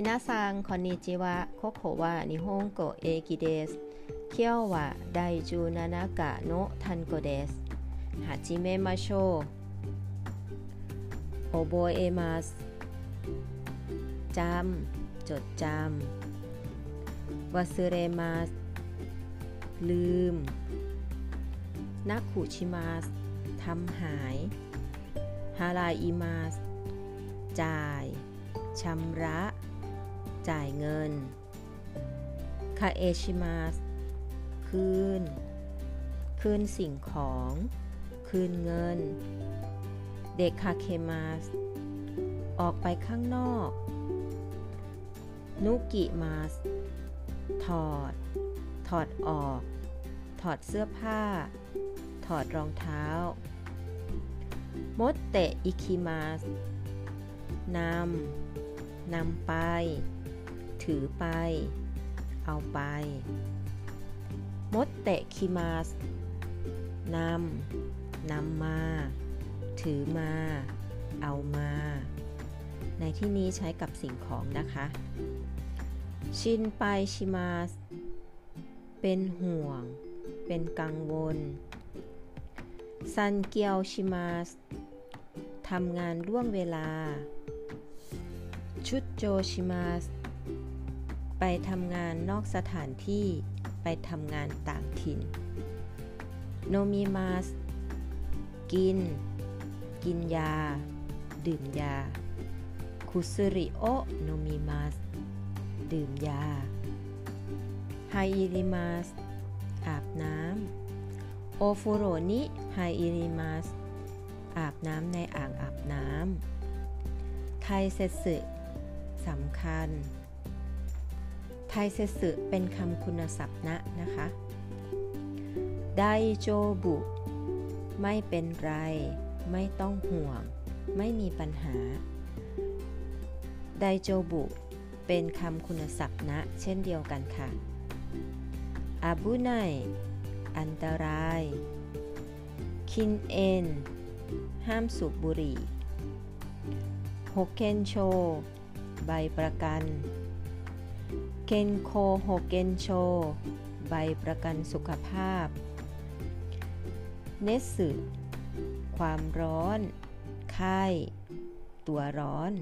みなさんこんにちは ここは日本語駅です 今日は第十七課の単語です 始めましょう 覚えます จำ จดจำ忘れます ลืม なくします ทำหายฮาราอิมาสจ่ายชำระ จ่ายเงิน คาเอชิมาสคืน คืนสิ่งของ คืนเงิน เดคาเคมาสออกไปข้างนอก นุกิมาสถอด ถอดออก ถอดเสื้อผ้า ถอดรองเท้ามดเตะอิคิมาสนำ นำไป ถือไป เอาไปมดเตะคิมาสนำ นำมา ถือมา เอามา ในที่นี้ใช้กับสิ่งของนะคะ ชินไปชิมาสเป็นห่วง เป็นกังวล ซันเกียวชิมาสทำงานร่วงเวลา 出張します ไปทำงานนอกสถานที่ ไปทำงานต่างถิ่น 飲みます กิน กินยา ดื่มยา คุสุริโอโนมิมาสดื่มยาไฮอิริมาสอาบน้ำโอฟูโรนิไฮอิริมาสอาบน้ำในอ่างอาบน้ำไทเซสึสำคัญ ไทเซสึเป็นคำคุณศัพท์นะนะคะไดโจบุไม่เป็นไร ไม่ต้องห่วง ไม่มีปัญหาไดโจบุเป็นคำคุณศัพท์นะ เช่นเดียวกันค่ะอาบุไนอันตราย คินเอนห้ามสูบบุหรี่โฮเกนโช ใบประกัน เกนโคโฮเกนโช ใบประกันสุขภาพ เนสึความร้อน ไข้ ตัวร้อน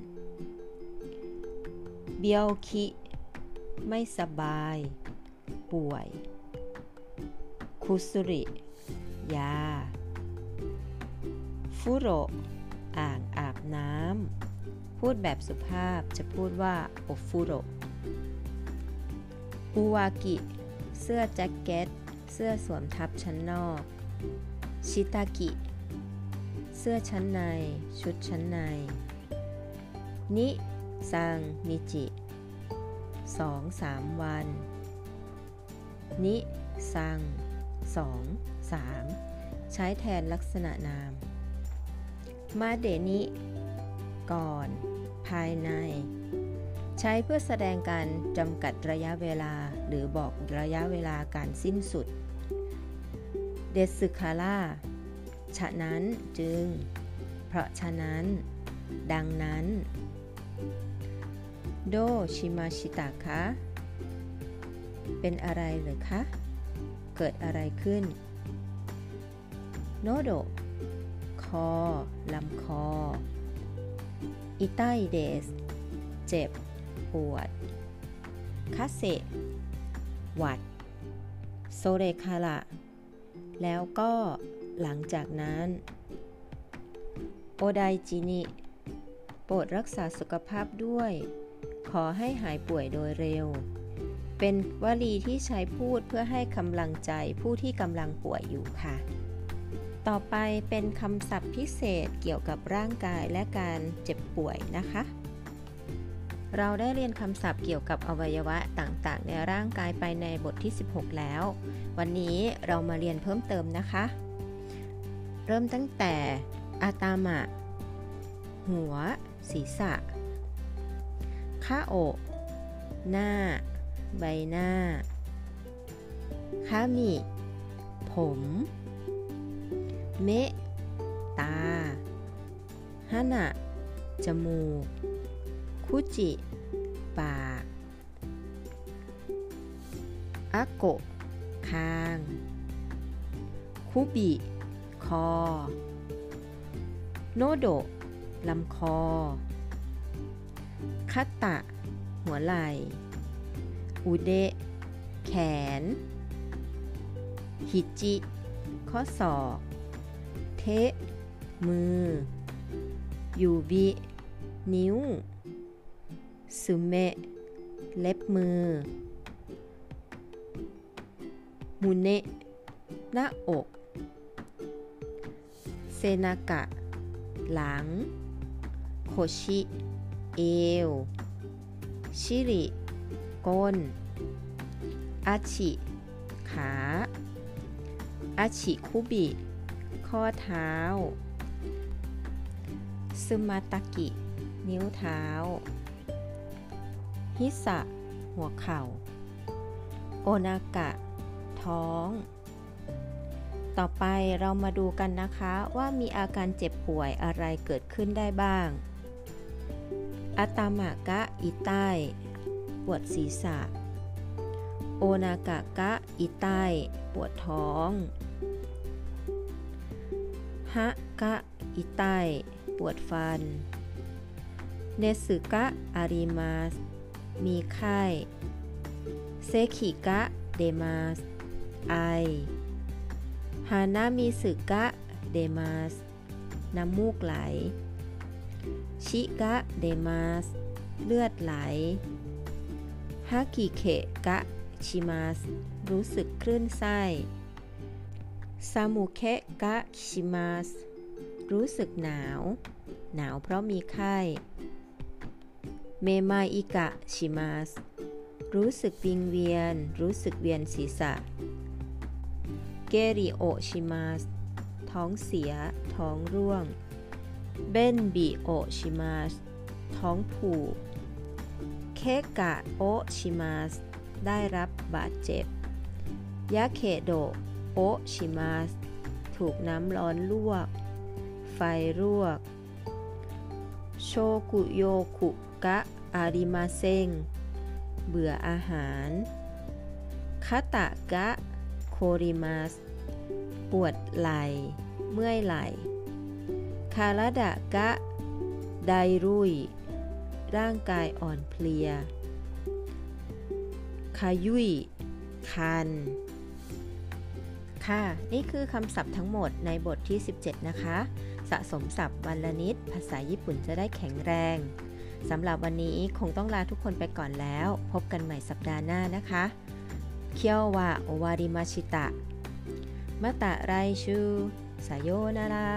เบียวคิ ไม่สบาย ป่วย คุสุริ ยา ฟุโร อ่างอาบน้ำ พูดแบบสุภาพจะพูดว่า โอฟุโร อุวากิ เสื้อแจ็คเก็ต เสื้อสวมทับชั้นนอก ชิตากิ เสื้อชั้นใน ชุดชั้นใน นิซังนิจิสองสามวัน นิซังสองสามใช้แทนลักษณะนาม มาเดนิ ก่อน ภายใน ใช้เพื่อแสดงการจำกัดระยะเวลา หรือบอกระยะเวลาการสิ้นสุด เดสึคาร่าฉะนั้นจึง เพราะฉะนั้น ดังนั้น โดชิมาชิตะคะ เป็นอะไรหรือคะ เกิดอะไรขึ้น โนโด คอ ลำคอ อิไตเดส เจ็บ ปวดคาเซหวัด โซเรคาระ แล้วก็หลังจากนั้นโอไดจินิ โปรดรักษาสุขภาพด้วย ขอให้หายป่วยโดยเร็ว เป็นวลีที่ใช้พูดเพื่อให้กำลังใจผู้ที่กำลังป่วยอยู่ค่ะ ต่อไปเป็นคำศัพท์พิเศษเกี่ยวกับร่างกายและการเจ็บป่วยนะคะ เราได้เรียนคำศัพท์เกี่ยวกับอวัยวะต่างๆ ในร่างกายไปในบทที่ 16 แล้ว วันนี้เรามาเรียนเพิ่มเติมนะคะ เริ่มตั้งแต่อาตามะ หัว ศีรษะข้าอก หน้า ใบหน้าคามิ ผม เมะ ตาฮานะจมูก คุจิ ปากอาโกะคาง คุบิ คอ โนโดะลำคอ คัตตะ หัวไหล่อุเดะ แขนฮิจิ ข้อศอก เทะ มือ ยูบิ นิ้ว สุเมะเล็บมือ มุเนะหน้าอก เซนากะ หลัง โคชิ เอว ชิริ ก้น อาชิ ขาอาชิคุบิ ข้อเท้าซึมาตากิ นิ้วเท้า ฮิสะ หัวเข่า โอนากะ ท้อง ต่อไปเรามาดูกันนะคะว่ามีอาการเจ็บป่วยอะไรเกิดขึ้นได้บ้างอาตามะกะอิไตปวดศีรษะ โอนากะกะอิไตปวดท้องฮะกะอิไตปวดฟัน เนสึกะอาริมาส มีไข้ 咳が出ます ไอ 鼻水が出ます น้ำมูกไหล 血が出ます เลือดไหล 吐き気がします รู้สึกคลื่นไส้ 寒気がします รู้สึกหนาว หนาวเพราะมีไข้ เมมายอิกะชิมาสรู้สึกวิงเวียน รู้สึกเวียนศีรษะ เกริโอชิมาสท้องเสีย ท้องร่วง เบนบิโอชิมาสท้องผูก เคกะโอชิมาสได้รับบาดเจ็บยาเคโดโอชิมาสถูกน้ำร้อนลวก ไฟลวก โชกุโยคุ กะอาริมาเซงเบื่ออาหารคาตะกะโคริมาสปวดไหล่เมื่อยไหล่คาราดะกะไดรุยร่างกายอ่อนเพลียคายุยคัน ค่ะ นี่คือคำศัพท์ทั้งหมดในบทที่ 17 นะคะ สะสมศัพท์วันละนิด ภาษาญี่ปุ่นจะได้แข็งแรง สำหรับวันนี้คงต้องลาทุกคนไปก่อนแล้ว พบกันใหม่สัปดาห์หน้านะคะเคียววะโอวาริมาชิตะมาตะไรชูสายโยนาระ